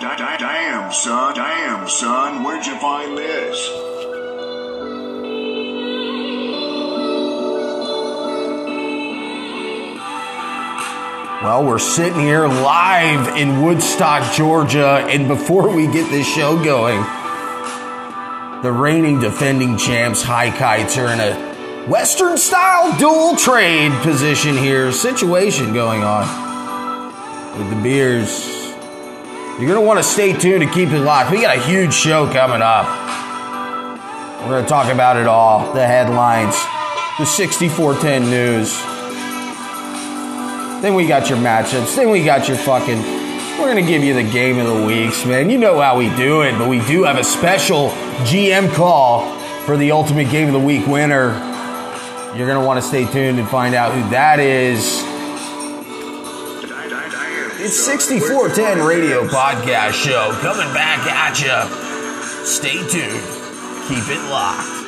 Damn, son. Damn, son. Where'd you find this? Well, we're sitting here live in Woodstock, Georgia, and before we get this show going, the reigning defending champs High Kites are in a Western style dual trade position here, situation going on with the beers. You're going to want to stay tuned to keep it locked. We got a huge show coming up. We're going to talk about it all the headlines, the 6410 news. Then we got your matchups. Then we got your fucking. We're gonna give you the game of the weeks, man. You know how we do it, but we do have a special GM call for the ultimate game of the week winner. You're gonna want to stay tuned and find out who that is. It's 6410 Radio Podcast Show coming back at you. Stay tuned. Keep it locked.